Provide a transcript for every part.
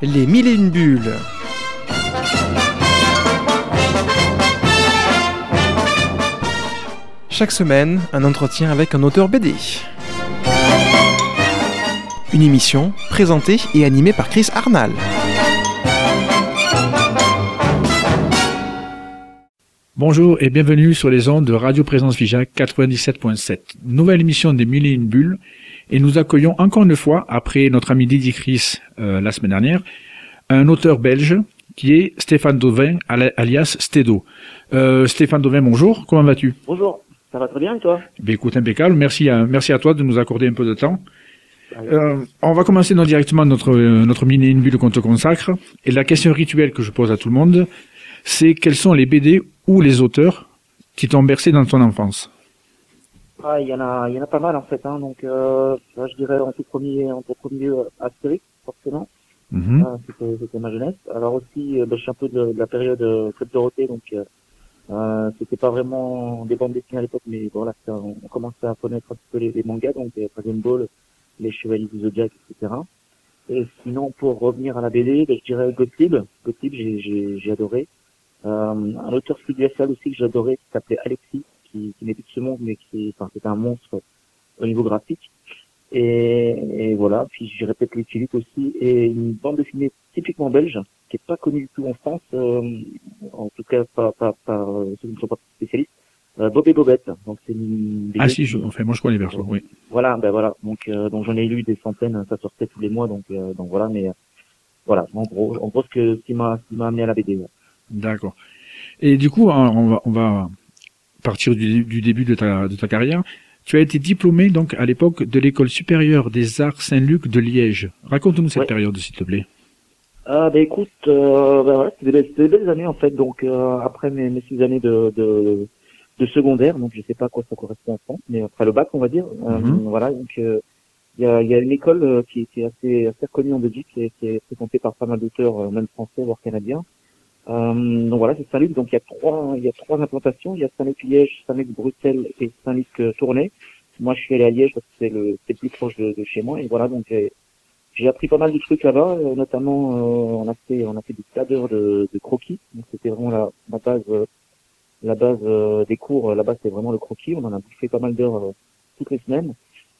Les mille et une bulles. Chaque semaine, un entretien avec un auteur BD. Une émission présentée et animée par Chris Arnal. Bonjour et bienvenue sur les ondes de Radio Présence Vijac 97.7. Nouvelle émission des Mille et une bulles. Et nous accueillons encore une fois, après notre ami Didier Chris euh, la semaine dernière, un auteur belge qui est Stéphane Dauvin, alias Stédo. Euh, Stéphane Dauvin, bonjour, comment vas-tu? Bonjour, ça va très bien et toi? Ben, Écoute, impeccable, merci à, merci à toi de nous accorder un peu de temps. Euh, on va commencer donc directement notre, notre mini une bulle qu'on te consacre. Et la question rituelle que je pose à tout le monde, c'est quels sont les BD ou les auteurs qui t'ont bercé dans ton enfance? Ah, il y en a, il y en a pas mal en fait. Hein. Donc, euh, je dirais en tout premier, en tout premier Astérix, forcément. Mm c'était ma jeunesse. Alors aussi, euh, bah, je suis un peu de, la période euh, Club Dorothée, donc euh, c'était pas vraiment des bandes dessinées à l'époque, mais voilà, on, on commençait à connaître un petit peu les, mangas, donc Dragon Ball, les Chevaliers du Zodiac, etc. Et sinon, pour revenir à la BD, bah, je dirais Gottlieb. Gottlieb, j'ai adoré. Euh, un auteur sud-glacial aussi que j'adorais, qui s'appelait Alexis, qui, qui n'est plus de ce monde, mais qui, enfin, c'est un monstre au niveau graphique. Et, et voilà, puis je répète les Philippe aussi, et une bande dessinée typiquement belge, qui est pas connue du tout en France, euh, en tout cas pas par, par, euh, ceux qui ne sont pas spécialistes, euh, Bob et Bobette. Donc c'est une ah si, je, enfin moi je connais les versos, oui. Voilà, ben voilà, donc euh, donc j'en ai lu des centaines, ça sortait tous les mois, donc euh, donc voilà, mais voilà, en gros, en gros ce que ce qui m'a ce qui m'a amené à la BD. D'accord. Et du coup, on va on va partir du, du début de ta de ta carrière. Tu as été diplômé donc à l'époque de l'école supérieure des arts Saint-Luc de Liège. Raconte-nous cette période, s'il te plaît. Ah bah écoute, euh, bah ouais, c'était des, belles années en fait. Donc euh, après mes, mes six années de, de, de, secondaire, donc je sais pas à quoi ça correspond en France, mais après le bac on va dire. Euh, mhm. voilà, donc euh, il y, a, y, a, une école euh, qui, qui, est assez, assez reconnue en Belgique, qui est, qui est fréquentée par pas mal d'auteurs, même français voire canadiens. Euh, donc voilà, c'est Saint-Luc. Donc il y a trois, il y a trois implantations. Il y a Saint-Luc Liège, Saint-Luc Bruxelles et Saint-Luc euh, Tournai. Moi, je suis allé à Liège parce que c'est le, c'est plus proche de, de, chez moi. Et voilà, donc j'ai appris pas mal de trucs là-bas. Euh, notamment, euh, on a fait, on a fait des tas d'heures de, de, croquis. Donc c'était vraiment la, la base, la base des cours. Là-bas, c'est vraiment le croquis. On en a fait pas mal d'heures toutes les semaines.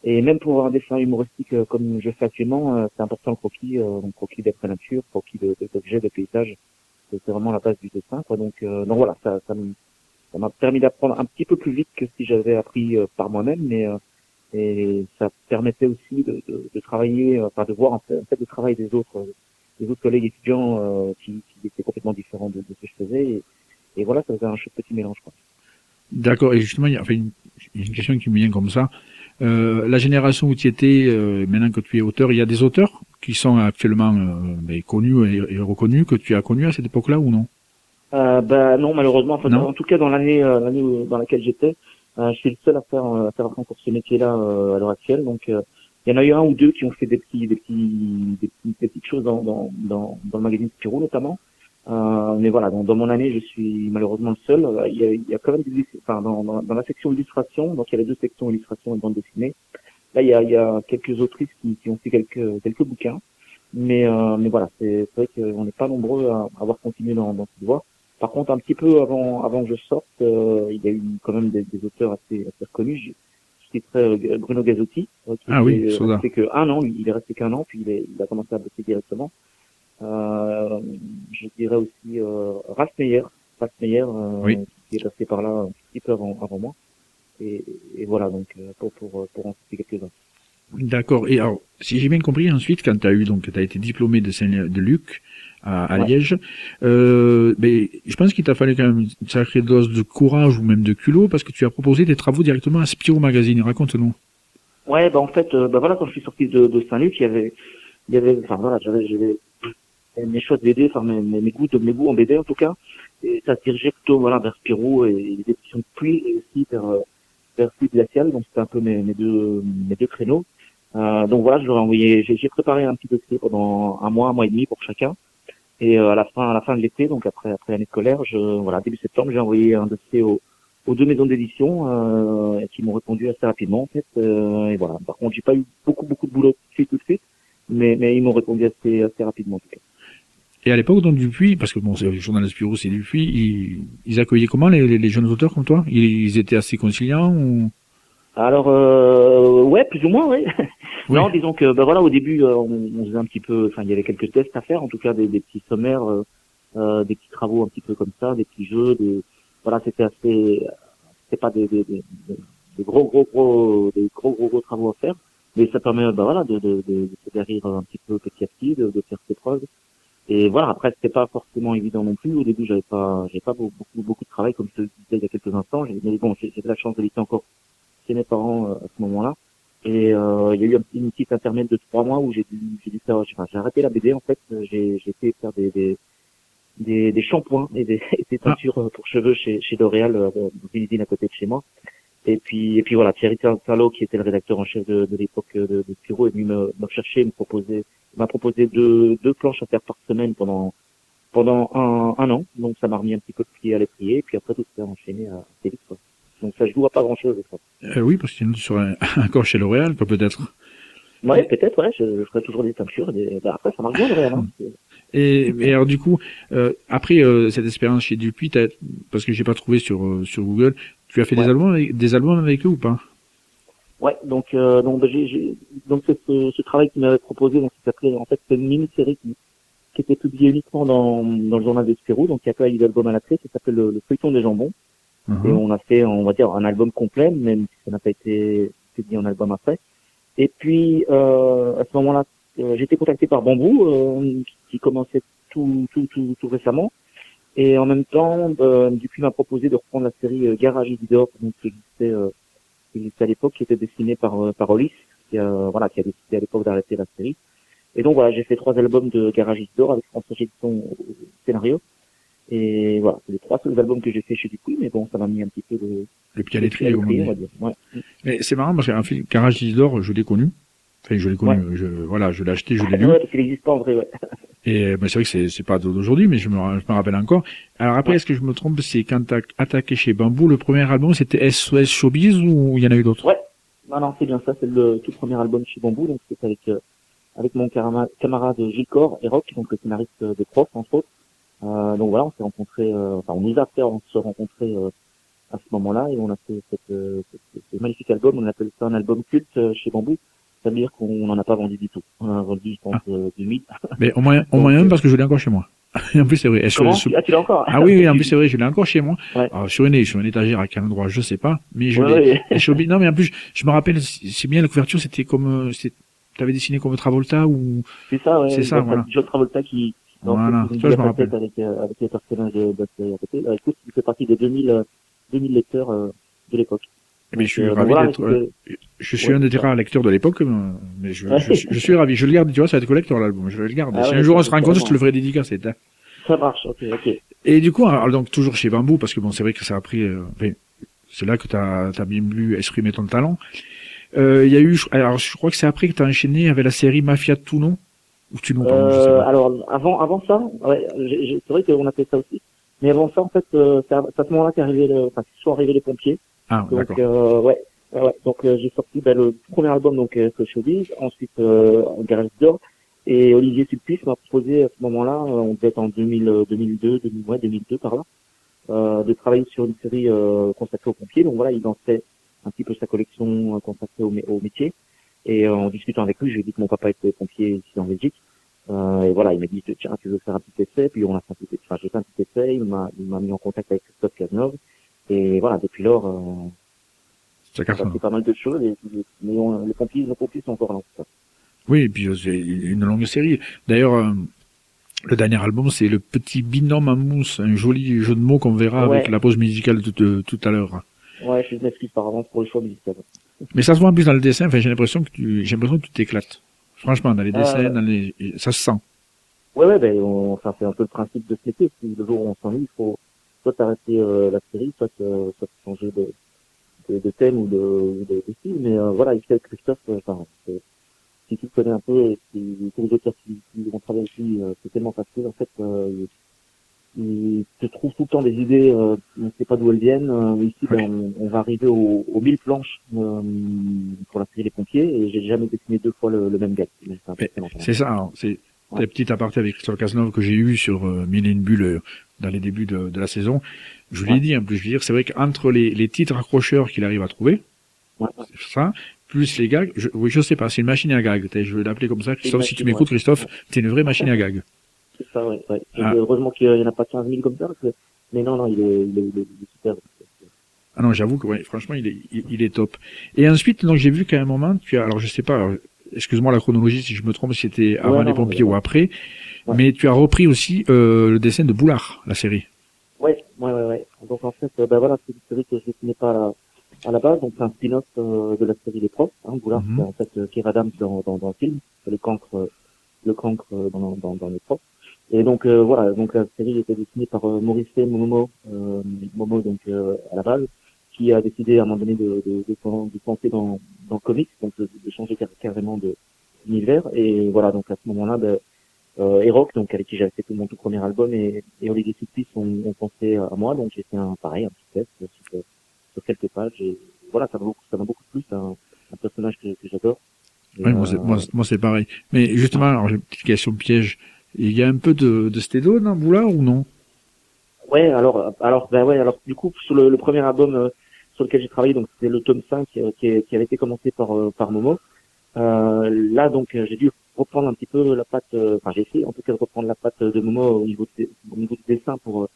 Et même pour un dessin humoristique comme je fais actuellement, c'est important le croquis, donc croquis d'après nature, croquis d'objets, de paysages c'est vraiment la base du dessin quoi. Donc euh, donc voilà ça ça m'a permis d'apprendre un petit peu plus vite que si j'avais appris euh, par moi-même mais euh, et ça permettait aussi de, de, de travailler enfin de voir en fait, le travail des autres des autres collègues étudiants qui, qui, étaient complètement différents de, ce que je faisais. Et voilà ça faisait un petit mélange quoi. D'accord. Et justement il y a enfin, une, une question qui me vient comme ça. Euh, la génération où tu étais, euh, maintenant que tu es auteur, il y a des auteurs qui sont actuellement euh, ben, connus et, reconnus que tu as connus à cette époque-là ou non? Euh, bah, non, malheureusement. en tout cas, dans l'année l'année dans laquelle j'étais, je suis le seul à faire à faire encore ce métier-là à l'heure actuelle. Donc, il y en a eu un ou deux qui ont fait des petits des petits des, petites choses dans dans dans, dans le magazine Spirou notamment. Euh, mais voilà, dans, dans, mon année, je suis malheureusement le seul. Euh, il y a, il y a quand même des, enfin, dans, dans, dans, la section illustration, donc il y a les deux sections illustration et bande dessinée. Là, il y a, il y a quelques autrices qui, qui, ont fait quelques quelques bouquins, mais euh, mais voilà, c'est vrai qu'on n'est pas nombreux à avoir continué dans, dans cette voie. Par contre, un petit peu avant avant que je sorte, euh, il y a eu quand même des, des auteurs assez assez reconnus. Je, citerai Bruno Gazzotti, qui ah oui, fait que un an, il est resté qu'un an, puis il, est, il a commencé à bosser directement. Euh, je dirais aussi euh, Ralph Meyer, Ralph Meyer euh, qui est passé par là un petit peu avant, avant moi. Et, et voilà, donc euh, pour, pour, pour en citer quelques-uns. D'accord. Et alors, si j'ai bien compris, ensuite, quand tu as eu donc, tu as été diplômé de Saint de Luc à, à Liège, euh, mais je pense qu'il t'a fallu quand même une sacrée dose de courage ou même de culot parce que tu as proposé tes travaux directement à Spiro Magazine. Raconte-nous. Ouais, bah en fait, euh, bah voilà, quand je suis sorti de, de Saint-Luc, il y avait, il y avait, enfin voilà, j'avais, j'avais mes choix de BD, enfin mes, mes, goûts, mes goûts en BD en tout cas, et ça se dirigeait plutôt voilà vers Spirou et les éditions de pluie et aussi vers euh, Pluie glacial, donc c'était un peu mes, mes deux mes deux créneaux. Euh, donc voilà, je leur ai envoyé, j'ai préparé un petit dossier pendant un mois, un mois et demi pour chacun. Et euh, à la fin, à la fin de l'été, donc après après l'année scolaire, je voilà début septembre, j'ai envoyé un dossier aux, aux deux maisons d'édition euh, qui m'ont répondu assez rapidement en fait. Euh, et voilà. Par contre, j'ai pas eu beaucoup beaucoup de boulot tout de suite, mais mais ils m'ont répondu assez assez rapidement en tout cas. Et à l'époque, donc Dupuis, parce que bon, c'est le journaliste Spirou, c'est Dupuis, ils, ils accueillaient comment les, les, jeunes auteurs comme toi? Ils, étaient assez conciliants ou? Alors, euh, ouais, plus ou moins, ouais. Non, disons que, ben voilà, au début, euh, on, on, faisait un petit peu, enfin, il y avait quelques tests à faire, en tout cas des, des petits sommaires, euh, euh, des petits travaux un petit peu comme ça, des petits jeux, des, voilà, c'était assez, c'était pas des, des, des, des, gros, gros, gros, des gros, gros, gros travaux à faire, mais ça permet, ben voilà, de, de, de, de se guérir un petit peu petit à petit, de, de faire ses preuves. Et voilà, après c'était pas forcément évident non plus. Au début, j'avais pas, j'ai pas beaucoup, beaucoup de travail comme je te disais il y a quelques instants. Mais bon, j'ai la chance d'habiter encore chez mes parents euh, à ce moment-là. Et euh, il y a eu un petit, une petite intermède de trois mois où j'ai dû, j'ai dû faire, enfin, j'ai arrêté la BD en fait. J'ai, j'ai fait faire des, des, des, des shampoings et des, des ah. teintures pour cheveux chez, chez L'Oréal, euh, dans une usine à côté de chez moi. Et puis, et puis voilà, Thierry Tarlot, qui était le rédacteur en chef de, de l'époque de, de Spiro, est venu me, me chercher, me proposer m'a proposé deux, deux planches à faire par semaine pendant pendant un, un an. Donc ça m'a remis un petit peu de pied à l'étrier. Et puis après tout s'est enchaîné à Félix. Quoi. Donc ça joue à pas grand chose. Euh, oui, parce qu'il est sur un, un chez L'Oréal, peut-être. Ouais, peut-être, ouais. Je, je ferai toujours des teintures. Des... Bah, après, ça marche bien, L'Oréal. Hein. Et, et, alors du coup, euh, après euh, cette expérience chez Dupuis, parce que j'ai pas trouvé sur sur Google, tu as fait des albums avec, des albums avec eux ou pas? Ouais, donc euh, donc bah, j'ai donc ce, ce travail qu'il m'avait proposé, donc s'appelait en fait c'est une mini-série qui, qui était publiée uniquement dans, dans le journal de Spirou, donc il y a pas eu d'album à la clé, ça s'appelle le, le feuilleton des jambons. Mhm. Et on a fait, on va dire, un album complet, même si ça n'a pas été publié en album après. Et puis euh, à ce moment-là, euh, j'ai été contacté par Bambou, euh, qui commençait tout, tout, tout, tout récemment. Et en même temps, euh, depuis m'a proposé de reprendre la série euh, Garage Isidore, donc qui existait qui existait à l'époque, qui était dessiné par euh, par Olis, qui a voilà, qui a décidé à l'époque d'arrêter la série. Et donc voilà, j'ai fait trois albums de Garage d'Or avec François Gilson au scénario. Et voilà, c'est les trois seuls albums que j'ai fait chez Dupuis, mais bon, ça m'a mis un petit peu de... Le pied à l'étrier, on va dire. Ouais. Mais c'est marrant, parce qu'un film, Garage d'Or, je l'ai connu. Enfin, je l'ai connu, je, voilà, je l'ai acheté, je l'ai lu. Ouais, parce qu'il existe pas en vrai, ouais. Et ben, c'est vrai que c'est, pas d'aujourd'hui, mais je me, je me rappelle encore. Alors après, est-ce que je me trompe, c'est quand t'as attaqué chez Bambou, le premier album, c'était SOS Showbiz ou il y en a eu d'autres? Ouais, non, non, c'est bien ça, c'est le tout premier album chez Bambou, donc c'est avec euh, avec mon camarade Gilles Cor et Rock, donc le scénariste de Prof, entre autres. Euh, donc voilà, on s'est rencontrés, euh, enfin on nous a fait se rencontrer euh, à ce moment-là et on a fait cette, cette, ce magnifique album, on appelle ça un album culte chez Bambou ça veut dire qu'on n'en a pas vendu du tout. On en a vendu, je pense, ah. euh, 2000. Mais au moins, au moins même parce que je l'ai encore chez moi. en plus, c'est vrai. Comment ah, tu l'as encore Ah oui, oui, en plus, c'est vrai, je l'ai encore chez moi. Ouais. Alors, sur une, sur une étagère à quel endroit, je sais pas. Mais je ouais, l'ai. Ouais. Non, mais en plus, je me rappelle, c'est bien la couverture, c'était comme, tu avais dessiné comme Travolta ou. C'est ça, ouais. C'est ça, voilà. John Travolta qui. Donc, voilà. Ça, je me rappelle. Avec, euh, avec les personnages de, de, de, de, de, écoute, il fait partie des 2000, 2000 lecteurs euh, de l'époque. Mais je suis euh, ravi d'être. Euh, je suis un des rares lecteurs de l'époque, euh, mais je, je, je, suis ravi. Je le garde, tu vois, ça va être collector l'album. Je le garde. Ah si un jour on se rencontre, je te le ferai dédicacer. Ça marche, ok, ok. Et du coup, alors, donc toujours chez Bambou, parce que bon, c'est vrai que ça a pris. Euh, c'est là que t'as as bien voulu exprimer ton talent. Il euh, y a eu, alors je crois que c'est après que t'as enchaîné avec la série Mafia de Toulon. Ou tu euh, Alors avant, avant ça, ouais, c'est vrai qu'on a fait ça aussi. Mais avant ça, en fait, c'est à, ce moment-là qu'arrivaient, enfin, sont arrivés les pompiers. Ah, donc euh, ouais, ouais. Donc euh, j'ai sorti ben, le premier album donc euh, Showbiz, ensuite euh, Garage d'or et Olivier Sulpice m'a proposé à ce moment-là, euh, on devait être en 2000, 2002, 2000, ouais, 2002 par là, euh, de travailler sur une série euh, consacrée aux pompiers. Donc voilà, il lançait un petit peu sa collection consacrée au, au métier. Et en discutant avec lui, je lui ai dit que mon papa était pompier ici en Belgique. Euh, et voilà, il m'a dit tiens, tu veux faire un petit essai? Puis on a fait un petit, enfin j'ai fait un petit essai. Il m'a, il m'a mis en contact avec Christophe Cazeneuve. Et voilà, depuis lors, euh, ça fait pas mal de choses, et, mais on, les pompiers, nos pompiers sont encore là. Oui, et puis euh, c'est une longue série. D'ailleurs, euh, le dernier album, c'est le petit binôme en mousse, un joli jeu de mots qu'on verra avec la pause musicale de, de, tout à l'heure. Ouais, je m'excuse par avance pour le choix musical. Mais ça se voit en plus dans le dessin. Enfin, j'ai l'impression que tu, j'ai l'impression que tu t'éclates. Franchement, dans les euh, dessins, dans les, ça se sent. Ouais, ouais, ben, on, enfin, c'est un peu le principe de ce métier. Si le jour où on s'ennuie, il faut, soit arrêter euh, la série, soit, euh, soit changer de, de, de, thème ou de, de, de style. Mais euh, voilà, Michel Christophe, enfin, si tu le connais un peu, et si tous les auteurs qui, qui ont travaillé ici, c'est tellement facile. En fait, il te trouve tout le temps des idées, euh, on ne sait pas d'où elles viennent. Euh, ici, ben, on, on, va arriver aux, aux 1000 planches euh, pour la série Les Pompiers, et j'ai jamais dessiné deux fois le, le même gars. C'est ça, c'est la petite aparté avec Christophe Cazeneuve que j'ai eu sur euh, Mille et une bulles euh, dans les débuts de, de la saison, je Ouais. dit, en plus, je veux dire, c'est vrai qu'entre les, les titres accrocheurs qu'il arrive à trouver, Ouais. ça, plus les gags, je, oui, je sais pas, c'est une machine à gags. Je vais l'appeler comme ça, Christophe, si tu m'écoutes, ouais. Christophe, t'es une vraie machine à gags. C'est ça, ouais. ouais. Ah. Heureusement qu'il n'y en a pas 15 000 comme ça, parce que... mais non, non, il est, il est, il est, il est super. Ah non, j'avoue que ouais, franchement, il est, il, il est top. Et ensuite, donc j'ai vu qu'à un moment, tu as, alors je sais pas, excuse-moi la chronologie si je me trompe, si c'était avant Ouais, les pompiers ou après, Ouais. mais tu as repris aussi euh, le dessin de Boulard, la série. Ouais, ouais, ouais. Donc en fait, ben voilà, c'est une série que je dessinais pas à la, à la base, donc c'est un spin-off euh, de la série Les Profs. Hein, Boulard, Mhm. c'est en fait euh, Keira Adams dans, dans, dans le film, le cancre, le cancre dans, dans, dans Les Profs. Et donc voilà, donc la série était dessinée par Maurice Momo, Momo donc à la base, qui a décidé à un moment donné de, de, de, de penser dans, dans le comics, donc de, de changer car- carrément de d'univers. Et voilà, donc à ce moment-là, ben, euh, donc avec qui j'avais fait tout mon tout premier album, et, et Olivier Soupis ont, ont pensé à moi, donc j'ai fait un pareil, un petit test sur, sur quelques pages. Et voilà, ça m'a beaucoup, ça m'a beaucoup plu, c'est un, un personnage que, que j'adore. C'est- euh, moi, c'est- pareil. Mais justement, alors j'ai une petite question piège. Il y a un peu de, de stédo dans Boulard ou non? Ouais, alors, alors, ben ouais, alors du coup, sur le, le premier album euh, sur lequel j'ai travaillé, donc c'était le tome 5 euh, qui, qui avait été commencé par euh, par Momo. Euh, là, donc, euh, j'ai dû reprendre un petit peu la patte, enfin, j'ai essayé en tout cas de reprendre la patte de Momo au niveau, de- au niveau du dessin pour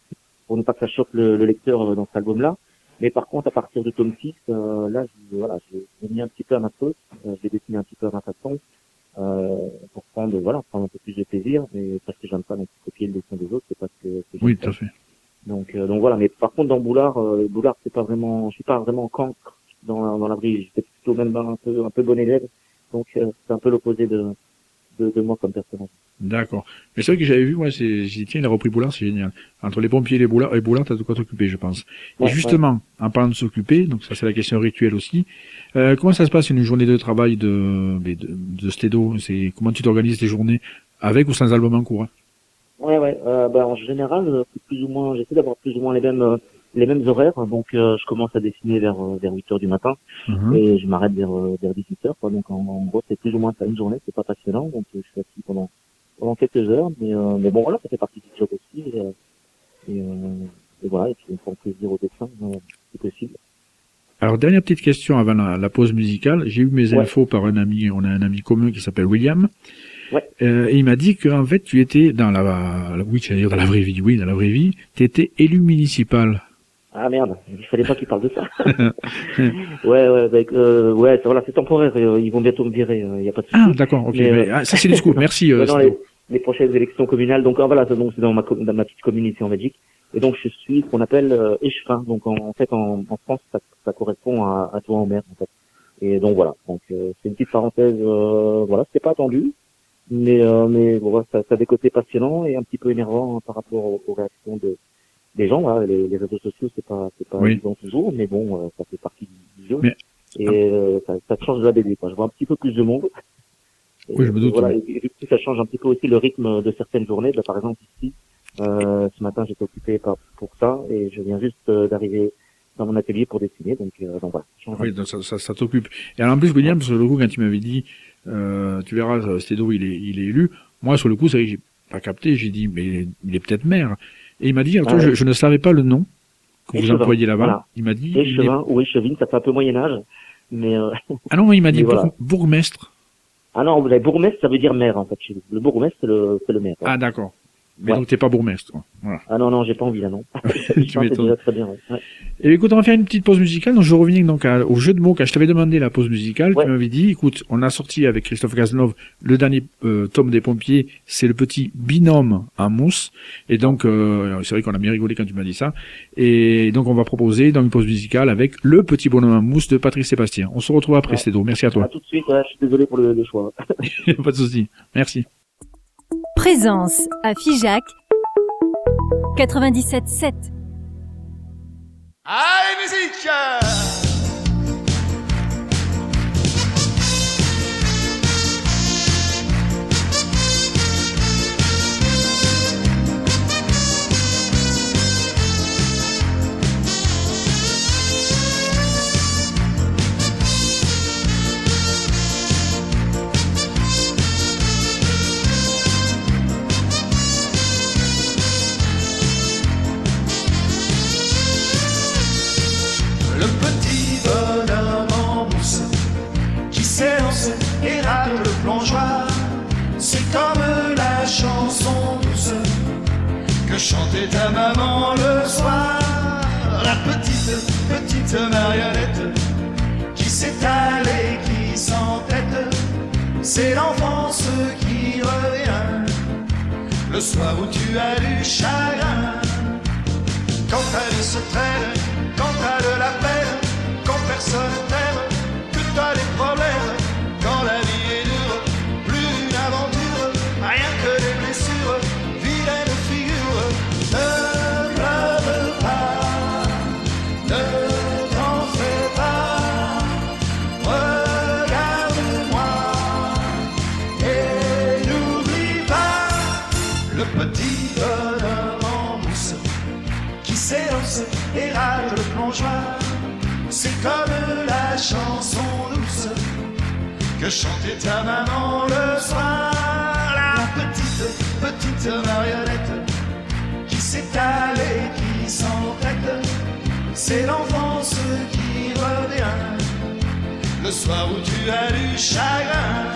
pour ne pas que ça choque le, le lecteur dans cet album-là. Mais par contre, à partir de tome 6, euh, là, je, voilà, j'ai mis un petit peu à ma sauce, euh, j'ai dessiné un petit peu à ma façon, euh, pour prendre, voilà, prendre un peu plus de plaisir, mais parce que j'aime pas non plus copier le dessin des autres, c'est parce que que Oui, tout à fait. Donc, euh, donc voilà, mais par contre dans Boulard, euh, Boulard c'est pas vraiment, je suis pas vraiment cancre dans, dans la brise, j'étais plutôt même un peu un peu bon élève, donc euh, c'est un peu l'opposé de, de de moi comme personnage. D'accord. Mais c'est vrai que j'avais vu, moi, c'est, j'ai dit, tiens, il a repris Boulard, c'est génial. Entre les pompiers et les Boulard, et Boulard, t'as de quoi t'occuper, je pense. et Ouais, justement, en parlant de s'occuper, donc ça c'est la question rituelle aussi, euh, comment ça se passe une journée de travail de, de, de stédo? C'est, comment tu t'organises tes journées avec ou sans album en cours? hein? Ouais, ouais. Euh, bah, en général, euh, plus ou moins, j'essaie d'avoir plus ou moins les mêmes euh, les mêmes horaires. Donc, euh, je commence à dessiner vers euh, vers 8 heures du matin Mhm. et je m'arrête vers vers 18 heures. Quoi. Donc, en, en gros, c'est plus ou moins ça une journée. C'est pas passionnant. Donc, je suis assis pendant pendant quelques heures, mais euh, mais bon, voilà, ça fait partie du job aussi. Et, et, et voilà, et puis on prend plaisir au dessin, euh, si possible. Alors, dernière petite question avant la, la pause musicale. J'ai eu mes Ouais. infos par un ami, on a un ami commun qui s'appelle William. Ouais. Euh, et il m'a dit qu'en fait, tu étais dans la, la oui, dire dans la vraie vie, oui, dans la vraie vie, tu étais élu municipal. Ah merde, il fallait pas qu'il parle de ça. ouais, ouais, bah, euh, ouais, c'est- voilà, c'est temporaire. euh, ils vont bientôt me virer. Il y a pas de souci. Ah, d'accord, ok. Mais, mais, euh, ah, ça, c'est du scoop. Merci. Euh, dans Stéo. les, les prochaines élections communales. Donc ah, voilà, c'est donc c'est dans ma dans ma petite commune ici en Belgique. Et donc je suis ce qu'on appelle euh, échevin. Donc en, en fait en, en France ça, ça correspond à, à toi en mer en fait. Et donc voilà. Donc euh, c'est une petite parenthèse. Euh, voilà, c'était pas attendu, mais euh, mais bon, ça, ça a des côtés passionnants et un petit peu énervant hein, par rapport aux, aux réactions de des gens. Voilà. Les, les réseaux sociaux c'est pas c'est pas Oui. évident toujours, mais bon euh, ça fait partie du jeu. Mais- Et euh, ça, ça change de la BD. Quoi. Je vois un petit peu plus de monde. Et, Oui, je me doute, Voilà, et, et du coup, ça change un petit peu aussi le rythme de certaines journées. Là, par exemple, ici, euh, ce matin, j'étais occupé par, pour ça et je viens juste euh, d'arriver dans mon atelier pour dessiner. Donc, euh, donc voilà. Oui, donc ça, ça, ça t'occupe. Et alors en plus, William, sur le coup, quand tu m'avais dit, euh, tu verras, euh, Stédo, il est, il est élu. Moi, sur le coup, que j'ai pas capté. J'ai dit, mais il est, peut-être maire. Et il m'a dit, alors, toi, je, ne savais pas le nom que vous Échevin, employez là-bas. voilà. Il m'a dit, il est- Échevin ou échevine, ça fait un peu Moyen Âge. Mais euh, ah non, il m'a dit voilà. bourgmestre. ah non, le bourgmestre, ça veut dire maire en fait. chez nous. Le bourgmestre, c'est le, c'est le maire. ouais. Ah d'accord. Mais Ouais. donc t'es pas bourgmestre. Voilà. Ah non, non, j'ai pas envie là, non. Tu déjà très bien. ouais. Et écoute, on va faire une petite pause musicale. Donc je reviens donc à- au jeu de mots quand je t'avais demandé la pause musicale. Ouais. Tu m'avais dit, écoute, on a sorti avec Christophe Cazeneuve le dernier euh, tome des pompiers. C'est le petit binôme en mousse. Et donc euh, c'est vrai qu'on a bien rigolé quand tu m'as dit ça. Et donc on va proposer dans une pause musicale avec le petit bonhomme en mousse de Patrick Sébastien. On se retrouve après. Stédo. Merci à À toi. tout de suite. ouais, je suis désolé pour le, le choix. pas de souci. Merci. Présence à Figeac 97.7. chantait ta maman le soir. La petite, petite marionnette qui s'étale et qui s'entête. C'est l'enfance qui revient le soir où tu as du chagrin. Quand vie se traîne, quand t'as de la quand personne t'aime, que t'as des problèmes, et râle le plongeoir. C'est comme la chanson douce que chantait ta maman le soir. La petite, petite marionnette qui s'étale et qui s'entête. C'est l'enfance qui revient le soir où tu as du chagrin.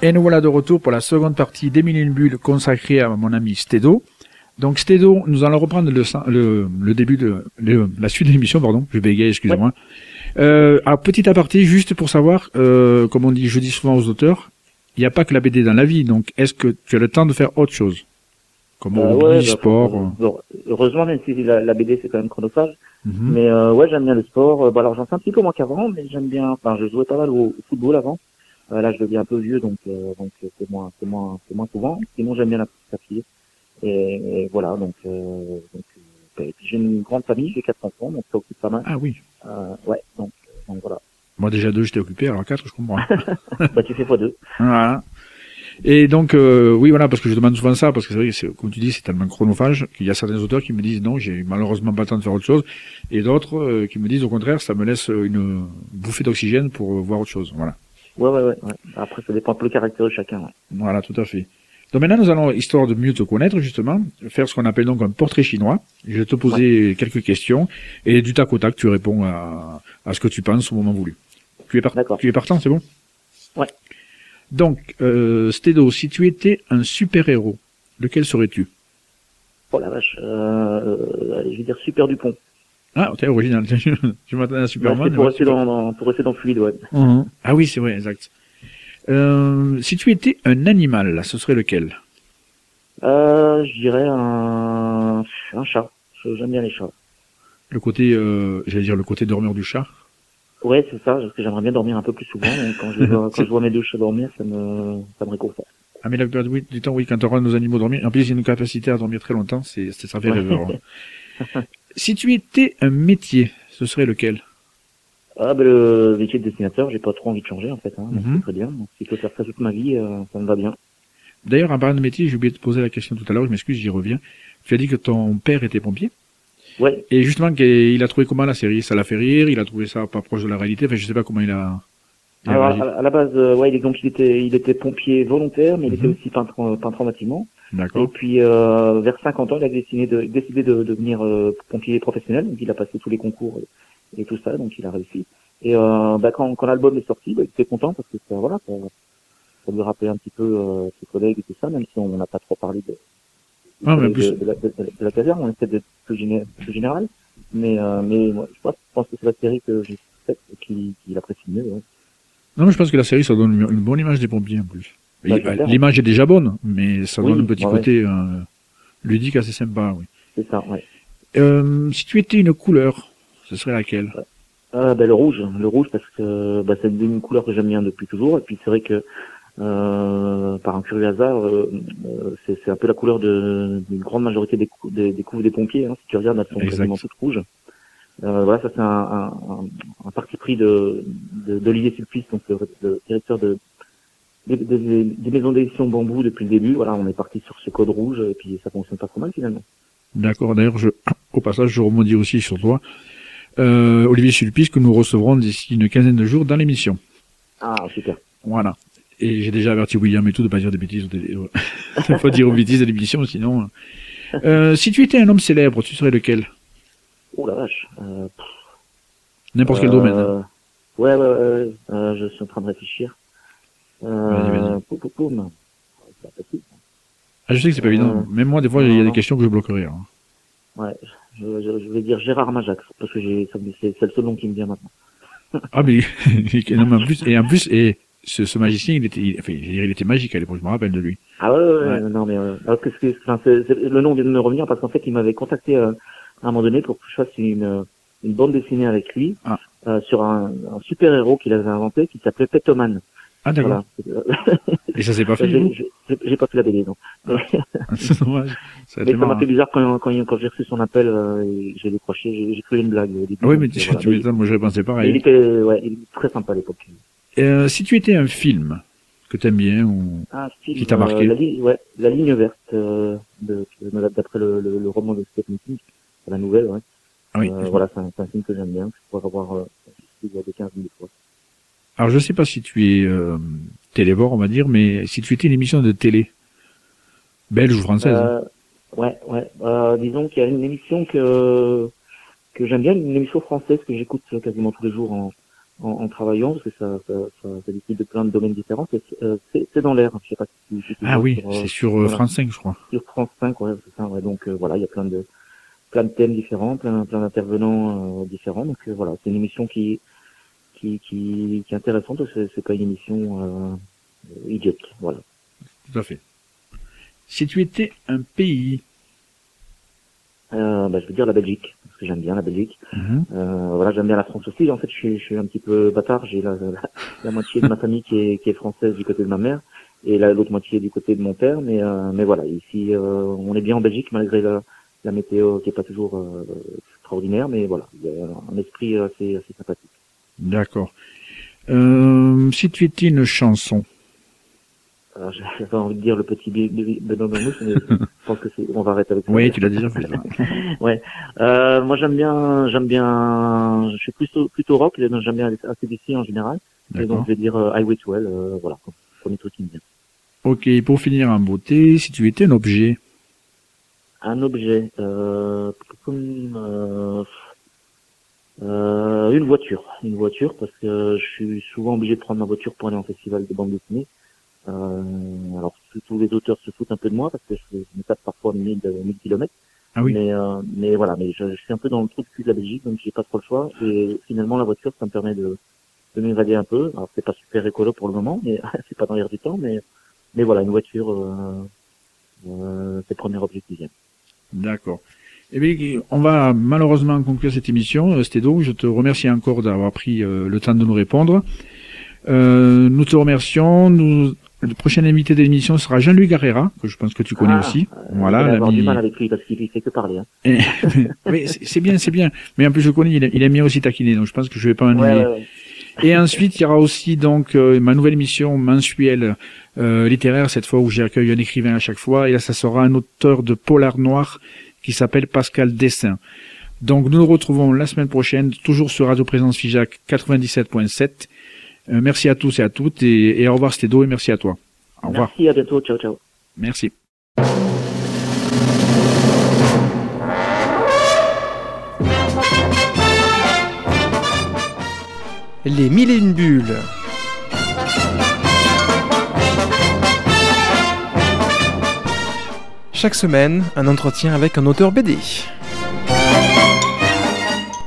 Et nous voilà de retour pour la seconde partie d'Émilie Bulle consacrée à mon ami Stedo. Donc Stedo, nous allons reprendre le, le, le début de le- la suite de l'émission, pardon, je bégaye, excusez-moi. Euh, alors, petit aparté, juste pour savoir, euh, comme on dit, je dis souvent aux auteurs, il n'y a pas que la BD dans la vie, donc est-ce que tu as le temps de faire autre chose? Comme Euh, ouais, bah, sport bon, heureusement, même si la, la BD c'est quand même chronophage. euh, mhm. Mais euh, ouais, j'aime bien le sport. Euh, Bon, alors j'en fais un petit peu moins qu'avant, mais j'aime bien. Enfin, je jouais pas mal au, au football avant. Euh, là, je deviens un peu vieux, donc euh, donc euh, c'est moins c'est moins c'est moins souvent. Sinon, j'aime bien la à pied. Et, et voilà, donc euh, donc et puis j'ai une grande famille, j'ai quatre enfants, donc ça occupe pas mal. Ah oui. Euh, ouais, donc donc voilà. Moi déjà deux, j'étais occupé, alors quatre, je comprends. bah tu fais fois deux. Voilà. Et donc, euh, oui, voilà, parce que je demande souvent ça, parce que c'est vrai que, c'est- comme tu dis, c'est tellement chronophage qu'il y a certains auteurs qui me disent non, j'ai malheureusement pas le temps de faire autre chose, et d'autres euh, qui me disent au contraire, ça me laisse une bouffée d'oxygène pour voir autre chose. Voilà. Ouais, ouais, ouais. ouais. Après, ça dépend un peu le caractère de chacun. Ouais. Voilà, tout à fait. Donc maintenant, nous allons, histoire de mieux te connaître, justement, faire ce qu'on appelle donc un portrait chinois. Je vais te poser quelques questions, et du tac au tac, tu réponds à, à ce que tu penses au moment voulu. Tu es, par- tu es partant, c'est bon? Ouais. Donc, euh, Stédo, si tu étais un super-héros, lequel serais-tu? Oh la vache. Euh, euh, je vais dire Super Dupont. Ah, t'es original. je m'attendais à Ouais, Superman. c'est pour, ouais, rester dans, dans- pour rester dans le fluide, ouais. Mhm. Ah oui, c'est vrai, exact. Euh, si tu étais un animal, ce serait lequel? Euh, je dirais un, un chat. J'aime bien les chats. Le côté, euh, j'allais dire le côté dormeur du chat? Ouais, c'est ça, parce que j'aimerais bien dormir un peu plus souvent. Quand je vois, quand je vois mes deux chats dormir, ça me, ça me réconforte. Ah mais la plupart du du temps, oui, quand on regarde nos animaux dormir, en plus il y a une capacité à dormir très longtemps, c'est, ça fait Ouais. rêveur. hein. si tu étais un métier, ce serait lequel? Ah, ben le métier de dessinateur, j'ai pas trop envie de changer, en fait, hein. Donc, Mhm. c'est très bien. Donc, si je peux faire ça toute ma vie, euh, ça me va bien. D'ailleurs, en parlant de métier, j'ai oublié de te poser la question tout à l'heure, je m'excuse, j'y reviens. Tu as dit que ton père était pompier, Ouais. et justement, qu'il a trouvé comment la série? Ça l'a fait rire, il a trouvé ça pas proche de la réalité, enfin je sais pas comment il a... il Alors, à, la base, euh, ouais, il donc il était, il était pompier volontaire, mais il Mhm. était aussi peintre, en- peintre en bâtiment. Et puis, euh, vers 50 ans, il a décidé de, décidé de devenir euh, pompier professionnel. Donc, il a passé tous les concours et tout ça, donc il a réussi. Et euh, bah, quand, quand l'album est sorti, bah, il était content parce que ça, voilà, ça, ça lui rappelait un petit peu euh, ses collègues et tout ça, même si on n'a pas trop parlé de, Ah, mais de, plus- de, la, de, de la caserne, on essaie d'être plus, géné- plus général. Mais, euh, mais moi, je pense, je pense que c'est la série que j'ai faite qui, qui l'apprécie mieux. ouais. Non, mais je pense que la série, ça donne une bonne image des pompiers en plus. Bah. L'image est déjà bonne, mais ça Oui, donne un petit ouais, côté euh, ludique assez sympa. Oui. C'est ça, ouais. Euh, si tu étais une couleur, ce serait laquelle? Euh, ben, le rouge, le rouge parce que bah, c'est une couleur que j'aime bien depuis toujours. Et puis c'est vrai que euh, par un curieux hasard, euh, euh, c'est un peu la couleur de- d'une grande majorité des, cou- des, des couves des pompiers. Hein. Si tu regardes, elles sont quasiment toutes rouges. Euh, voilà, ça c'est un, un, un, parti pris de de- d'Olivier Sulpice, donc le, le directeur de des, des- des maisons d'édition bambou depuis le début. Voilà, on est parti sur ce code rouge et puis ça fonctionne pas trop mal finalement. D'accord. D'ailleurs, je, au passage, je rebondis aussi sur toi. Euh, Olivier Sulpice, que nous recevrons d'ici une quinzaine de jours dans l'émission. Ah super. Voilà. Et j'ai déjà averti William et tout de pas dire des bêtises, de pas dire aux bêtises de l'émission, sinon. Euh, si tu étais un homme célèbre, tu serais lequel? Oh la vache. Euh, N'importe quel Euh, domaine. hein. Ouais, ouais, ouais, ouais. Euh, je suis en train de réfléchir. Euh, pas facile. Ah, je sais que c'est pas évident. euh, Même moi, des fois, il y a des questions que je bloquerai. hein. Ouais, je, je, je vais dire Gérard Majax, parce que c'est le seul nom qui me vient maintenant. Ah, mais, non, mais en plus, et en plus, et ce, ce magicien, il était, il, enfin, il était magique à l'époque, je me rappelle de lui. Ah ouais, ouais, ouais, non, mais, euh, alors que c'est, enfin, le nom vient de me revenir parce qu'en fait, il m'avait contacté euh, à un moment donné pour que je fasse une, une bande dessinée avec lui, Ah. euh, sur un, un super héros qu'il avait inventé qui s'appelait Petoman. Ah, d'accord. Voilà. Et ça s'est pas fait, J'ai, pas fait la non. C'est dommage. Ça Mais ça m'a fait bizarre quand, quand, quand j'ai reçu son appel, euh, j'ai décroché, j'ai, cru une blague début. Ah Oui, mais tu, euh, voilà. tu m'étonnes, moi j'aurais pensé il pareil. était, ouais, il était très sympa à l'époque. Euh, si tu étais un film que t'aimes bien, ou... Film, Qui t'a marqué euh, la, ligne, ouais, la ligne verte, euh, d'après le, le, le roman de Stephen King, la nouvelle, ouais. Ah oui. Voilà, c'est un, film que j'aime bien, que je pourrais euh, il y a des 15 000 fois. Alors je sais pas si tu es euh, télévore, on va dire, mais si tu étais une émission de télé, belge ou française, hein. Euh, ouais, ouais, euh, disons qu'il y a une émission que, que j'aime bien, une émission française que j'écoute quasiment tous les jours en, en, en travaillant, parce que ça, ça, ça, de plein de domaines différents, c'est, euh, c'est, c'est dans l'air, je sais pas si, ah oui, euh, c'est sur. France 5, je crois. sur France 5, ouais, c'est ça, ouais. Donc euh, voilà, il y a plein de plein de thèmes différents, plein plein d'intervenants euh, différents. Donc euh, voilà, c'est une émission qui qui qui, qui est intéressante. C'est c'est pas une émission euh, idiote, voilà. Tout à fait. Si tu étais un pays, Euh, bah, je veux dire la Belgique, parce que j'aime bien la Belgique. Mhm. Euh, voilà, j'aime bien la France aussi. En fait, je suis, je suis un petit peu bâtard. J'ai la, la, la moitié de ma famille qui est, qui est française du côté de ma mère et la- l'autre moitié du côté de mon père. Mais, euh, mais voilà, ici, on est bien en Belgique malgré la, la météo qui est pas toujours extraordinaire. Mais voilà, il y a un esprit assez, assez sympathique. D'accord. Euh, si tu étais une chanson, Alors, j'avais envie de dire le petit Benoît Bermouche, mais je pense que c'est, on va arrêter avec ça. oui, tu l'as déjà fait. ça. Euh, moi, j'aime bien, j'aime bien, je suis plutôt, plutôt rock, j'aime bien ACDC en général. Et donc, je vais dire euh, I Wait Well, euh, voilà, premier truc qui me vient. Ok, pour finir en beauté, si tu étais un objet, Un objet, euh, comme, euh, une voiture, une voiture, parce que je suis souvent obligé de prendre ma voiture pour aller en festival de bande dessinée. Euh, alors, tous- les auteurs se foutent un peu de moi, parce que je, je me tape parfois 1000, 1000 kilomètres. Ah oui. Mais, euh, mais voilà, mais je, je suis un peu dans le trou de cul de la Belgique, donc j'ai pas trop le choix. Et finalement, la voiture, ça me permet de, de m'évader un peu. Alors, c'est pas super écolo pour le moment, mais c'est pas dans l'air du temps, mais, mais voilà, une voiture, euh, euh, c'est le premier vient. D'accord. Eh bien, on va malheureusement conclure cette émission. Stédo, je te remercie encore d'avoir pris euh, le temps de nous répondre. Euh, nous te remercions. Nous, le prochain invité de l'émission sera Jean-Luc Garrera, que je pense que tu connais Ah, aussi. Euh, Voilà, l'ami- du mal avec lui parce qu'il fait que parler. Hein. Mais c'est bien, c'est bien. Mais en plus, je connais, il aime, il aime bien aussi taquiner, donc je pense que je vais pas Ouais, ouais, ouais. Et ensuite, il y aura aussi donc euh, ma nouvelle émission mensuelle euh, littéraire, cette fois où j'accueille un écrivain à chaque fois. Et là, ça sera un auteur de polar noir qui s'appelle Pascal Dessin. Donc, nous nous retrouvons la semaine prochaine, toujours sur Radio Présence Figeac 97.7. Euh, merci à tous et à toutes, et, et au revoir Stédo, et merci à toi. Au revoir. Merci, à bientôt. Ciao, ciao. Merci. Les mille et une bulles. Chaque semaine, un entretien avec un auteur BD.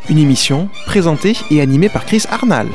Une émission présentée et animée par Chris Arnal.